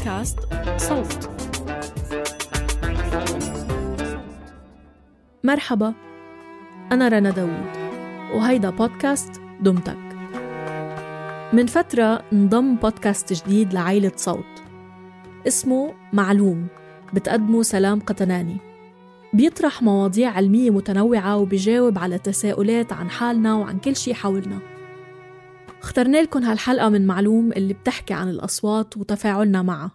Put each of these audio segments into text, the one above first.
بودكاست صوت. مرحبا أنا رنا داوود وهيدا بودكاست دمتك. من فترة انضم بودكاست جديد لعائلة صوت. اسمه معلوم بتقدمه سلام قطناني. بيطرح مواضيع علمية متنوعة وبيجاوب على تساؤلات عن حالنا وعن كل شي حولنا. اخترنا لكم هالحلقة من معلوم اللي بتحكي عن الأصوات وتفاعلنا معها.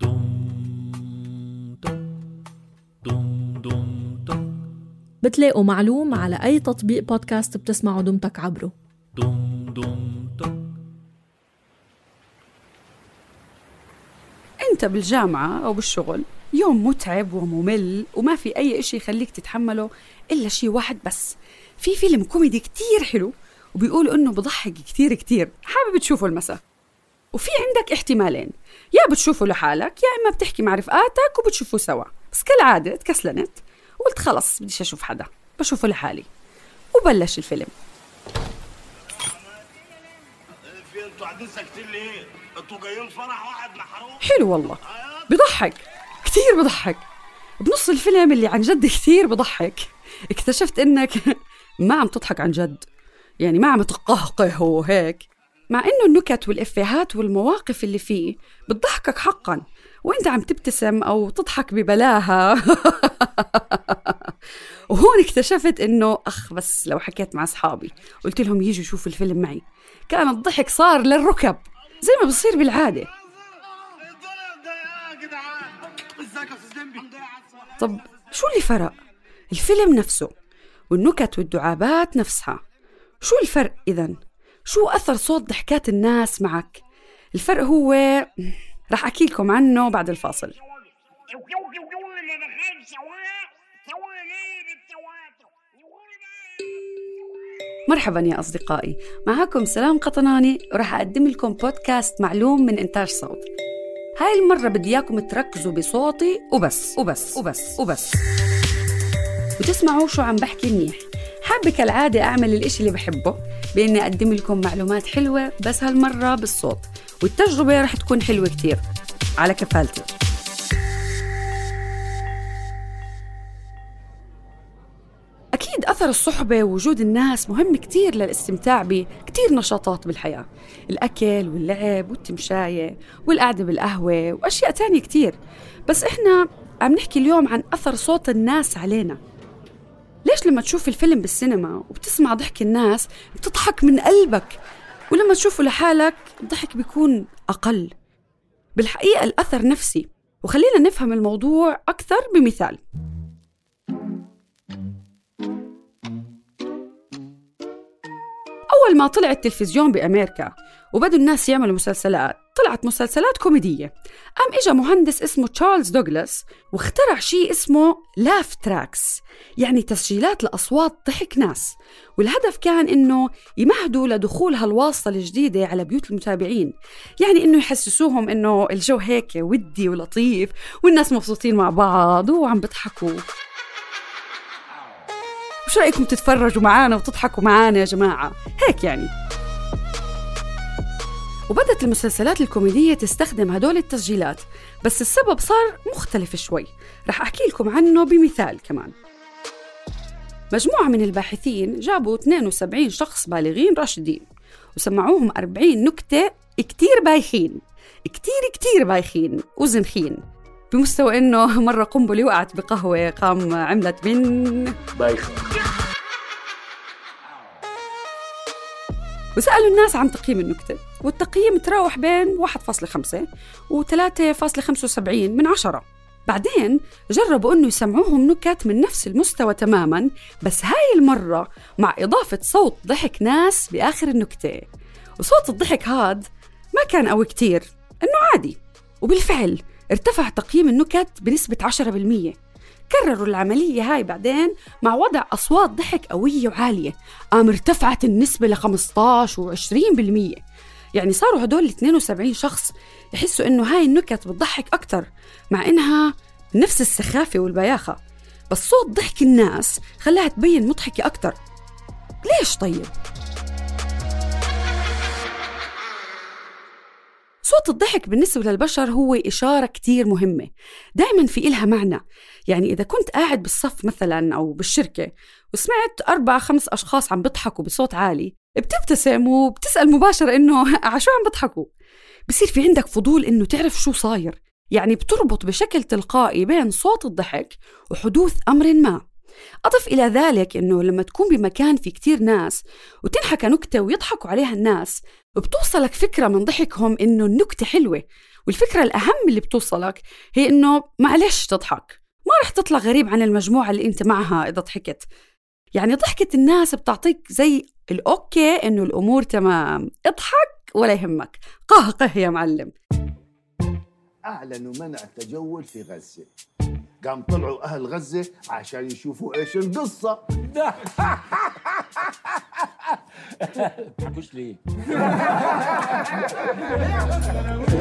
بتلاقوا معلوم على أي تطبيق بودكاست بتسمعوا دمتك عبره. انت بالجامعة أو بالشغل يوم متعب وممل وما في أي إشي يخليك تتحمله إلا شي واحد بس. في فيلم كوميدي كتير حلو وبيقولوا إنه بضحك كتير كتير. حابب تشوفه المساء. وفي عندك احتمالين. يا بتشوفه لحالك يا إما بتحكي مع رفقاتك وبتشوفوا سوا. بس كالعادة تكسلنت وقلت خلص بديش أشوف حدا. بشوفه لحالي. وبلش الفيلم. حلو والله. بضحك. كتير بضحك. بنص الفيلم اللي عن جد كتير بضحك. اكتشفت إنك ما عم تضحك عن جد. يعني ما عم تقهقه وهيك مع إنه النكت والإفيهات والمواقف اللي فيه بتضحكك حقا وإنت عم تبتسم أو تضحك ببلاها وهون اكتشفت إنه أخ بس لو حكيت مع أصحابي قلت لهم يجوا يشوفوا الفيلم معي كان الضحك صار للركب زي ما بصير بالعادة؟ طب شو اللي فرق؟ الفيلم نفسه والنكت والدعابات نفسها شو الفرق إذا؟ شو أثر صوت ضحكات الناس معك؟ الفرق هو رح أحكي لكم عنه بعد الفاصل مرحبا يا أصدقائي معكم سلام قطناني ورح أقدم لكم بودكاست معلوم من إنتاج صوت هاي المرة بدي إياكم تركزوا بصوتي وبس وبس وبس وبس وتسمعوا شو عم بحكي منيح حابة كالعادة أعمل الإشي اللي بحبه بإني أقدم لكم معلومات حلوة بس هالمرة بالصوت والتجربة رح تكون حلوة كتير. على كفالتي. أكيد أثر الصحبة ووجود الناس مهم كتير للاستمتاع بكتير نشاطات بالحياة. الأكل واللعب والتمشاية والقعدة بالقهوة وأشياء تانية كتير. بس إحنا عم نحكي اليوم عن أثر صوت الناس علينا. ليش لما تشوف الفيلم بالسينما وبتسمع ضحك الناس بتضحك من قلبك؟ ولما تشوفه لحالك الضحك بيكون أقل. بالحقيقة الأثر نفسي. وخلينا نفهم الموضوع أكثر بمثال. أول ما طلع التلفزيون بأمريكا وبدوا الناس يعملوا مسلسلات طلعت مسلسلات كوميدية. قام إجا مهندس اسمه تشارلز دوغلاس واخترع شيء اسمه laugh tracks يعني تسجيلات لأصوات ضحك ناس. والهدف كان إنه يمهدوا لدخول هالواسطة الجديدة على بيوت المتابعين. يعني إنه يحسسوهم إنه الجو هيك ودي ولطيف والناس مبسوطين مع بعض وعم بيضحكوا. وش رأيكم تتفرجوا معانا وتضحكوا معانا يا جماعة؟ هيك يعني. وبدت المسلسلات الكوميدية تستخدم هدول التسجيلات بس السبب صار مختلف شوي. رح أحكي لكم عنه بمثال كمان. مجموعة من الباحثين جابوا 72 شخص بالغين راشدين وسمعوهم 40 نكتة كتير بايخين كتير كتير بايخين وزنخين بمستوى إنه مرة قنبلة وقعت بقهوة قام عملت من بايخ وسألوا الناس عن تقييم النكتة. والتقييم تراوح بين 1.5 و 3.75 من عشرة. بعدين جربوا إنه يسمعوهم نكت من نفس المستوى تماما بس هاي المرة مع إضافة صوت ضحك ناس بآخر النكتة. وصوت الضحك هاد ما كان قوي كتير إنه عادي. وبالفعل ارتفع تقييم النكت بنسبة 10% كرروا العملية هاي بعدين مع وضع أصوات ضحك قوية وعالية. قام ارتفعت النسبة ل 15 و 20% يعني صاروا هدول ال 72 شخص يحسوا إنه هاي النكت بتضحك أكتر مع إنها نفس السخافة والبياخة. بس صوت ضحك الناس خلاها تبين مضحكة أكتر. ليش طيب؟ صوت الضحك بالنسبة للبشر هو إشارة كتير مهمة. دائما في إلها معنى. يعني إذا كنت قاعد بالصف مثلا أو بالشركة وسمعت أربع خمس أشخاص عم بيضحكوا بصوت عالي بتبتسم وبتسأل مباشرة إنه على شو عم بيضحكوا؟ بصير في عندك فضول إنه تعرف شو صاير يعني بتربط بشكل تلقائي بين صوت الضحك وحدوث أمر ما. أضف إلى ذلك أنه لما تكون بمكان في كتير ناس وتنحكى نكتة ويضحكوا عليها الناس بتوصلك فكرة من ضحكهم أنه النكتة حلوة والفكرة الأهم اللي بتوصلك هي أنه معلش تضحك. رح تطلع غريب عن المجموعة اللي أنت معها إذا ضحكت. يعني ضحكة الناس بتعطيك زي الأوكي إنه الأمور تمام اضحك ولا يهمك. قهقه يا معلم. اعلنوا منع التجول في غزة. قام طلعوا أهل غزة عشان يشوفوا إيش القصة. تضحكوش ليه؟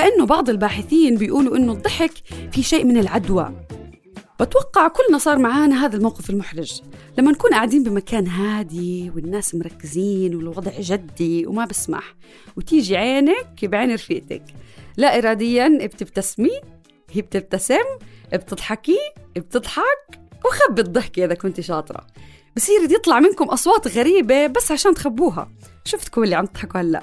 انه بعض الباحثين بيقولوا إنه الضحك في شيء من العدوى. بتوقع كلنا صار معانا هذا الموقف المحرج. لما نكون قاعدين بمكان هادي والناس مركزين والوضع جدي وما بسمح وتيجي عينك بعين رفيقتك. لا إراديا بتبتسمي هي بتبتسم بتضحكي بتضحك وخبي الضحكة إذا كنت شاطرة. بصير يطلع منكم أصوات غريبة بس عشان تخبوها. شفتكم اللي عم تضحكوا هلأ.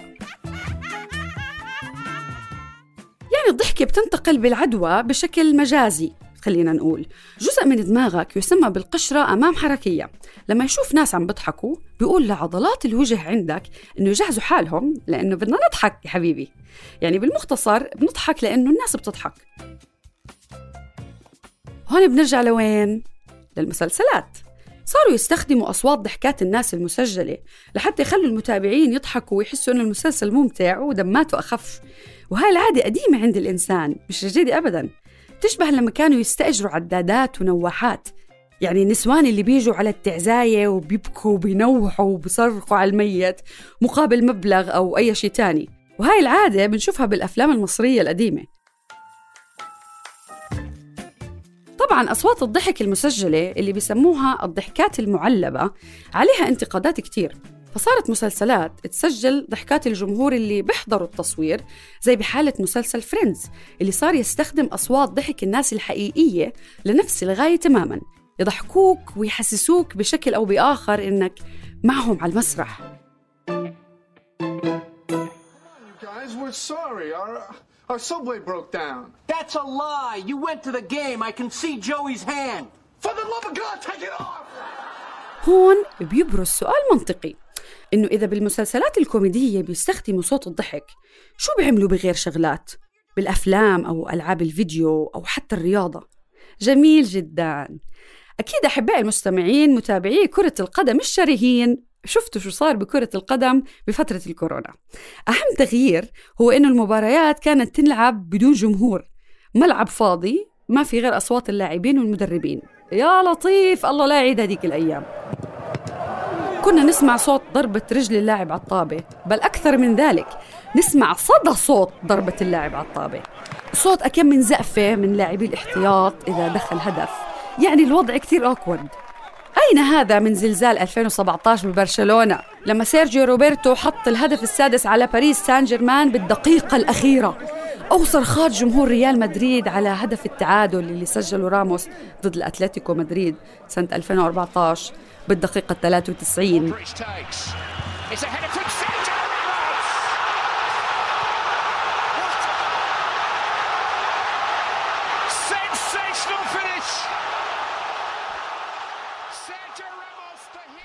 الضحكة بتنتقل بالعدوى بشكل مجازي خلينا نقول. جزء من دماغك يسمى بالقشرة أمام حركية. لما يشوف ناس عم بيضحكوا بيقول لعضلات الوجه عندك إنه يجهزوا حالهم لأنه بدنا نضحك يا حبيبي. يعني بالمختصر بنضحك لأنه الناس بتضحك. هون بنرجع لوين؟ للمسلسلات. صاروا يستخدموا أصوات ضحكات الناس المسجلة لحتى يخلوا المتابعين يضحكوا ويحسوا إنه المسلسل ممتع ودماته أخف. وهاي العادة قديمة عند الإنسان مش جديدة أبداً. تشبه لما كانوا يستأجروا عدادات ونواحات. يعني النسوان اللي بيجوا على التعزاية وبيبكوا وبينوحوا وبيصرخوا على الميت مقابل مبلغ أو أي شيء تاني. وهاي العادة بنشوفها بالأفلام المصرية القديمة. طبعا أصوات الضحك المسجلة اللي بيسموها الضحكات المعلبة عليها انتقادات كتير. فصارت مسلسلات تسجل ضحكات الجمهور اللي بيحضروا التصوير زي بحالة مسلسل فريندز اللي صار يستخدم أصوات ضحك الناس الحقيقية لنفس الغاية تماما يضحكوك ويحسسوك بشكل أو بآخر إنك معهم على المسرح Guys, we're sorry. Our, our subway broke down. That's a lie. You went to the game. I can see Joey's hand. For the love of God, take it off! هون بيبرز سؤال منطقي إنه إذا بالمسلسلات الكوميدية بيستخدموا صوت الضحك شو بيعملوا بغير شغلات؟ بالأفلام أو ألعاب الفيديو أو حتى الرياضة. جميل جدا. أكيد أحبائي المستمعين متابعي كرة القدم الشرهين شفتوا شو صار بكرة القدم بفترة الكورونا. أهم تغيير هو إنه المباريات كانت تنلعب بدون جمهور. ملعب فاضي ما في غير أصوات اللاعبين والمدربين. يا لطيف الله لا يعيد هذيك الأيام. كنا نسمع صوت ضربة رجل اللاعب على الطابة بل أكثر من ذلك نسمع صدى صوت ضربة اللاعب على الطابة صوت أكم من زقفة من لاعبي الاحتياط إذا دخل هدف. يعني الوضع كثير awkward. أين هذا من زلزال 2017 ببرشلونة؟ لما سيرجيو روبرتو حط الهدف السادس على باريس سان جيرمان بالدقيقة الأخيرة. أو صرخات جمهور ريال مدريد على هدف التعادل اللي سجله راموس ضد الأتلتيكو مدريد سنة 2014 بالدقيقة 93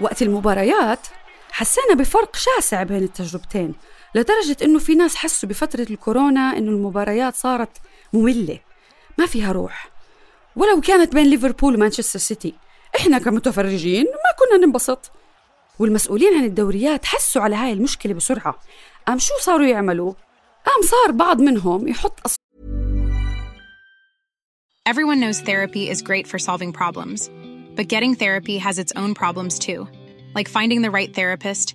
وقت المباريات حسينا بفرق شاسع بين التجربتين. لدرجة إنه في ناس حسوا بفترة الكورونا إنه المباريات صارت مملة ما فيها روح. ولو كانت بين ليفربول ومانشستر سيتي إحنا كمتفرجين ما كنا ننبسط. والمسؤولين عن الدوريات حسوا على هاي المشكلة بسرعة. قام شو صاروا يعملوا؟ قام صار بعض منهم يحط أص... Everyone knows therapy is great for solving problems, but getting therapy has its own problems too, like finding the right therapist,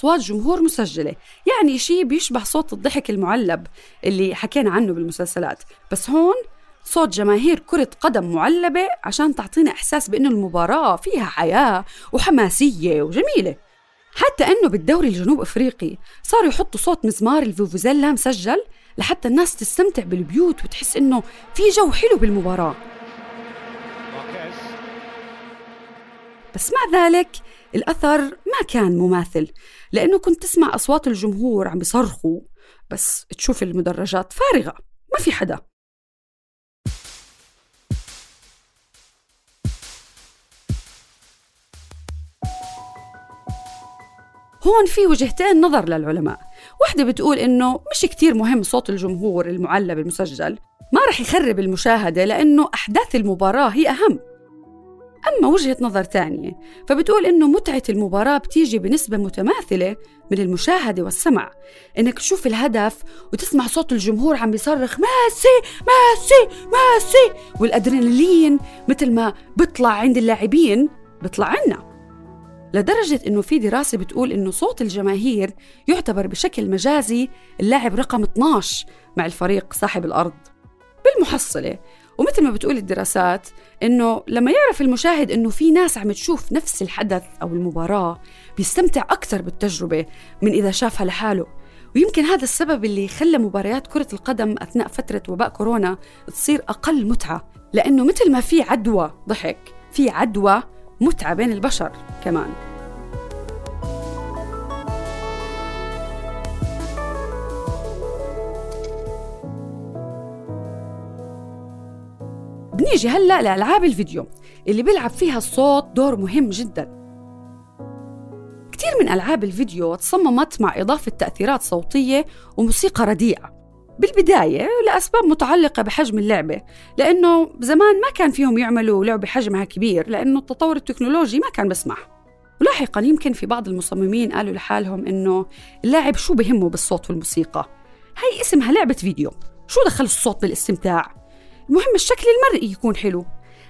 أصوات جمهور مسجلة يعني شيء بيشبه صوت الضحك المعلب اللي حكينا عنه بالمسلسلات. بس هون صوت جماهير كرة قدم معلبة عشان تعطينا إحساس بأنه المباراة فيها حياة وحماسية وجميلة. حتى أنه بالدوري الجنوب أفريقي صاروا يحطوا صوت مزمار الفوفوزيلا مسجل لحتى الناس تستمتع بالبيوت وتحس أنه في جو حلو بالمباراة. بس مع ذلك الأثر ما كان مماثل لأنه كنت تسمع أصوات الجمهور عم بيصرخوا بس تشوف المدرجات فارغة ما في حدا. هون في وجهتين نظر للعلماء واحدة بتقول إنه مش كتير مهم صوت الجمهور المعلب المسجل ما رح يخرب المشاهدة لأنه أحداث المباراة هي أهم. أما وجهة نظر تانية فبتقول إنه متعة المباراة بتيجي بنسبة متماثلة من المشاهدة والسمع. إنك تشوف الهدف وتسمع صوت الجمهور عم بيصرخ ماسي ماسي ماسي والأدرينالين مثل ما بيطلع عند اللاعبين بيطلع عنا. لدرجة إنه في دراسة بتقول إنه صوت الجماهير يعتبر بشكل مجازي اللاعب رقم 12 مع الفريق صاحب الأرض. بالمحصلة ومثل ما بتقول الدراسات إنه لما يعرف المشاهد إنه في ناس عم تشوف نفس الحدث أو المباراة بيستمتع أكثر بالتجربة من إذا شافها لحاله. ويمكن هذا السبب اللي خلى مباريات كرة القدم أثناء فترة وباء كورونا تصير أقل متعة لأنه مثل ما في عدوى ضحك في عدوى متعة بين البشر كمان. بنيجي هلا لألعاب الفيديو اللي بيلعب فيها الصوت دور مهم جدا. كثير من ألعاب الفيديو تصممت مع إضافة تأثيرات صوتية وموسيقى رديئة. بالبداية لأسباب متعلقة بحجم اللعبة لأنه زمان ما كان فيهم يعملوا لعبة حجمها كبير لأنه التطور التكنولوجي ما كان بسمح ولاحقا يمكن في بعض المصممين قالوا لحالهم إنه اللاعب شو بهمه بالصوت والموسيقى. هي اسمها لعبة فيديو. شو دخل الصوت بالاستمتاع؟ المهم الشكل المرئي يكون حلو.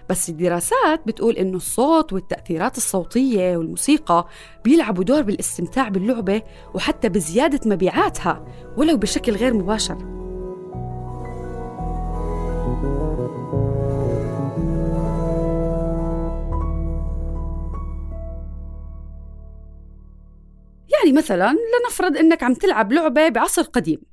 بس الدراسات بتقول إنه الصوت والتأثيرات الصوتية والموسيقى بيلعبوا دور بالاستمتاع باللعبة وحتى بزيادة مبيعاتها ولو بشكل غير مباشر. يعني مثلا لنفرض إنك عم تلعب لعبة بعصر قديم.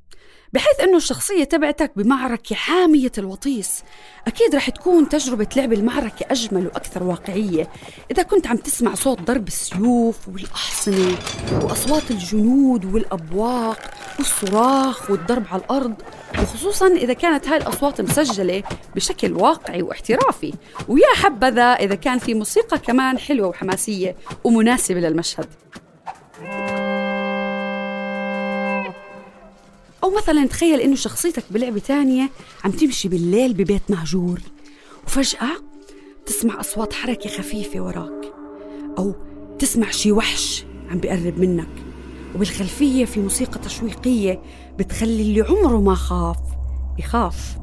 بحيث إنه الشخصية تبعتك بمعركة حامية الوطيس. أكيد رح تكون تجربة لعب المعركة أجمل وأكثر واقعية. إذا كنت عم تسمع صوت ضرب السيوف والأحصنة وأصوات الجنود والأبواق والصراخ والضرب على الأرض وخصوصا إذا كانت هاي الأصوات مسجلة بشكل واقعي واحترافي. ويا حبذا إذا كان في موسيقى كمان حلوة وحماسية ومناسبة للمشهد. أو مثلا تخيل إنه شخصيتك بلعبة تانية عم تمشي بالليل ببيت مهجور وفجأة تسمع أصوات حركة خفيفة وراك أو تسمع شي وحش عم بيقرب منك. وبالخلفية في موسيقى تشويقية بتخلي اللي عمره ما خاف يخاف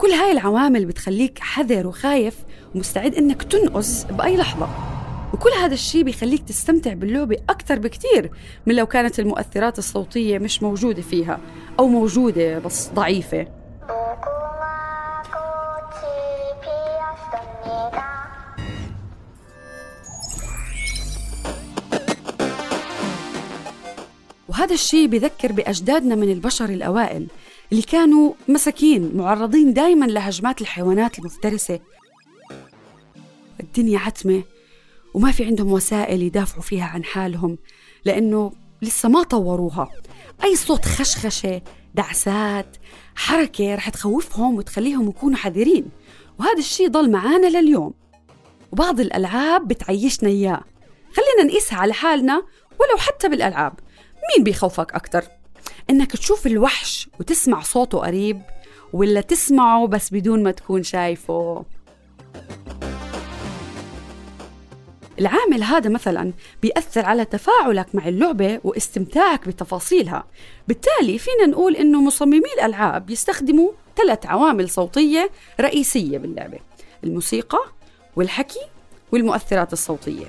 كل هاي العوامل بتخليك حذر وخايف ومستعد إنك تنقز بأي لحظة. وكل هذا الشيء بيخليك تستمتع باللعبة أكثر بكثير من لو كانت المؤثرات الصوتية مش موجودة فيها أو موجودة بس ضعيفة. وهذا الشيء بذكر بأجدادنا من البشر الأوائل اللي كانوا مساكين معرضين دائما لهجمات الحيوانات المفترسة. الدنيا عتمة وما في عندهم وسائل يدافعوا فيها عن حالهم لأنه لسه ما طوروها. أي صوت خشخشة دعسات حركة رح تخوفهم وتخليهم يكونوا حذرين. وهذا الشيء ضل معانا لليوم. وبعض الألعاب بتعيشنا إياه. خلينا نقيسها على حالنا ولو حتى بالألعاب. مين بيخوفك أكتر؟ إنك تشوف الوحش وتسمع صوته قريب ولا تسمعه بس بدون ما تكون شايفه. العامل هذا مثلا بيأثر على تفاعلك مع اللعبة واستمتاعك بتفاصيلها. بالتالي فينا نقول إنه مصممي الألعاب يستخدموا ثلاث عوامل صوتية رئيسية باللعبة الموسيقى والحكي والمؤثرات الصوتية.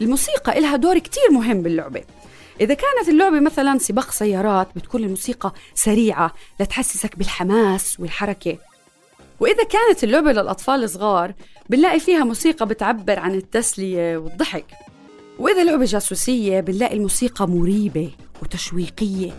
الموسيقى إلها دور كتير مهم باللعبة. إذا كانت اللعبة مثلا سباق سيارات بتكون الموسيقى سريعة لتحسسك بالحماس والحركة. وإذا كانت اللعبة للأطفال الصغار بنلاقي فيها موسيقى بتعبر عن التسلية والضحك. وإذا لعبة جاسوسية بنلاقي الموسيقى مريبة وتشويقية.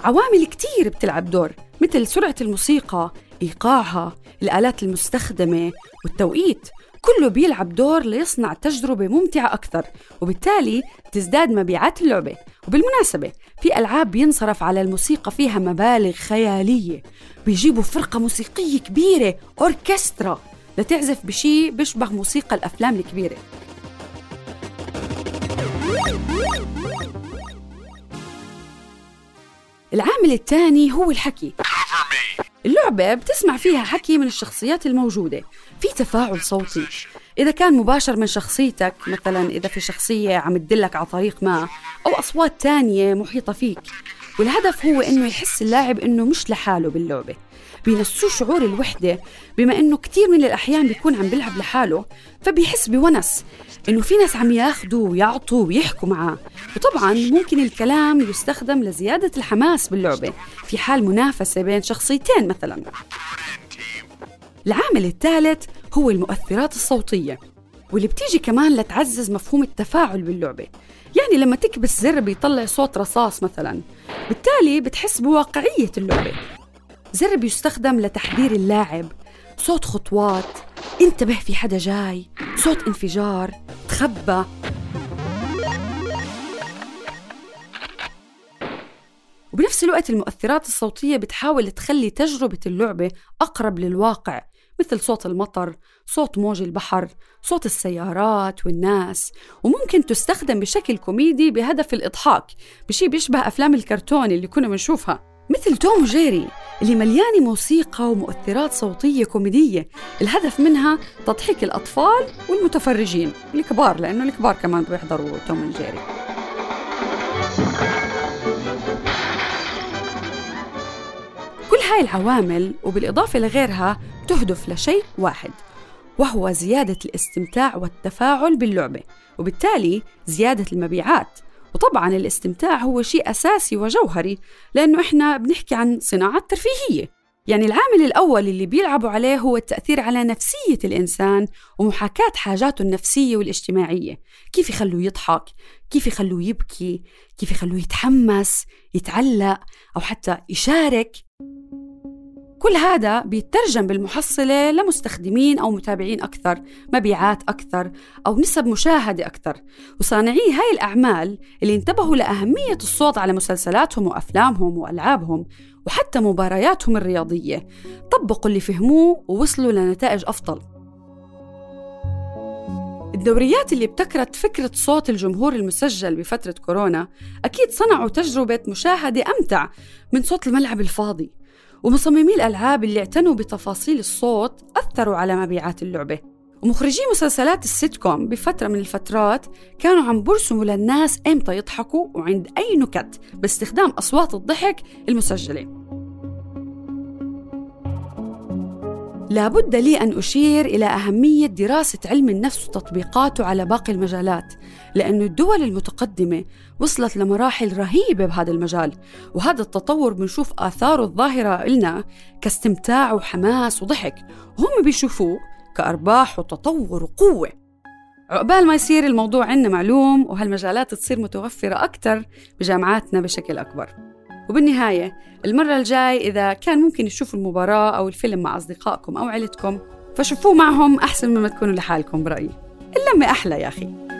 عوامل كتير بتلعب دور مثل سرعة الموسيقى إيقاعها الآلات المستخدمة والتوقيت. كله بيلعب دور ليصنع تجربة ممتعة أكثر وبالتالي تزداد مبيعات اللعبة. وبالمناسبة في ألعاب بينصرف على الموسيقى فيها مبالغ خيالية. بيجيبوا فرقة موسيقية كبيرة أوركسترا لتعزف بشي بيشبه موسيقى الأفلام الكبيرة. العامل الثاني هو الحكي. اللعبة بتسمع فيها حكي من الشخصيات الموجودة في تفاعل صوتي. إذا كان مباشر من شخصيتك مثلا إذا في شخصية عم تدلك على طريق ما أو أصوات تانية محيطة فيك والهدف هو إنه يحس اللاعب إنه مش لحاله باللعبة. بينسوه شعور الوحدة بما إنه كتير من الأحيان بيكون عم بيلعب لحاله فبيحس بونس. إنه في ناس عم ياخدوا ويعطوا ويحكوا معاه وطبعا ممكن الكلام يستخدم لزيادة الحماس باللعبة. في حال منافسة بين شخصيتين مثلا. العامل الثالث هو المؤثرات الصوتية واللي بتيجي كمان لتعزز مفهوم التفاعل باللعبة. يعني لما تكبس زر بيطلع صوت رصاص مثلا. بالتالي بتحس بواقعية اللعبة. زر بيستخدم لتحذير اللاعب. صوت خطوات انتبه في حدا جاي. صوت انفجار. تخبى. وبنفس الوقت المؤثرات الصوتية بتحاول تخلي تجربة اللعبة أقرب للواقع مثل صوت المطر، صوت موج البحر، صوت السيارات والناس، وممكن تستخدم بشكل كوميدي بهدف الإضحاك، بشي بيشبه أفلام الكرتون اللي كنا بنشوفها، مثل توم وجيري اللي مليانة موسيقى ومؤثرات صوتية كوميدية. الهدف منها تضحيك الأطفال والمتفرجين الكبار لأنه الكبار كمان بيحضروا توم وجيري. كل هاي العوامل وبالإضافة لغيرها تهدف لشيء واحد وهو زيادة الاستمتاع والتفاعل باللعبة وبالتالي زيادة المبيعات. وطبعا الاستمتاع هو شيء أساسي وجوهري لأنه إحنا بنحكي عن صناعة ترفيهية. يعني العامل الأول اللي بيلعبوا عليه هو التأثير على نفسية الإنسان ومحاكاة حاجاته النفسية والاجتماعية. كيف يخلوه يضحك كيف يخلوه يبكي كيف يخلوه يتحمس يتعلق أو حتى يشارك كل هذا بيترجم بالمحصلة لمستخدمين أو متابعين أكثر مبيعات أكثر أو نسب مشاهدة أكثر. وصانعي هاي الأعمال اللي انتبهوا لأهمية الصوت على مسلسلاتهم وأفلامهم وألعابهم وحتى مبارياتهم الرياضية. طبقوا اللي فهموه ووصلوا لنتائج أفضل. الدوريات اللي ابتكرت فكرة صوت الجمهور المسجل بفترة كورونا أكيد صنعوا تجربة مشاهدة أمتع من صوت الملعب الفاضي. ومصممي الألعاب اللي اعتنوا بتفاصيل الصوت أثروا على مبيعات اللعبة. ومخرجي مسلسلات السيت كوم بفترة من الفترات كانوا عم برسموا للناس إمتى يضحكوا وعند أي نكت باستخدام أصوات الضحك المسجلة. لابد لي أن أشير إلى أهمية دراسة علم النفس وتطبيقاته على باقي المجالات لأن الدول المتقدمة وصلت لمراحل رهيبة بهذا المجال. وهذا التطور بنشوف آثاره الظاهرة لنا كاستمتاع وحماس وضحك. وهم بيشوفوه كأرباح وتطور وقوة. عقبال ما يصير الموضوع عندنا معلوم وهالمجالات تصير متوفرة أكثر بجامعاتنا بشكل أكبر. وبالنهاية المرة الجاي إذا كان ممكن تشوفوا المباراة أو الفيلم مع أصدقائكم أو عيلتكم فشوفوه معهم أحسن مما تكونوا لحالكم برأيي. اللمة أحلى يا أخي.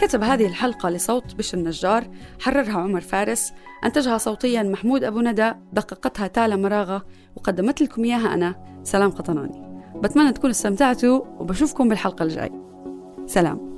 كتب هذه الحلقة لصوت بشر النجار حررها عمر فارس أنتجها صوتيا محمود أبو ندى دققتها تالا مراغة وقدمت لكم إياها أنا سلام قطناني بتمنى تكونوا استمتعتوا وبشوفكم بالحلقة الجاي سلام.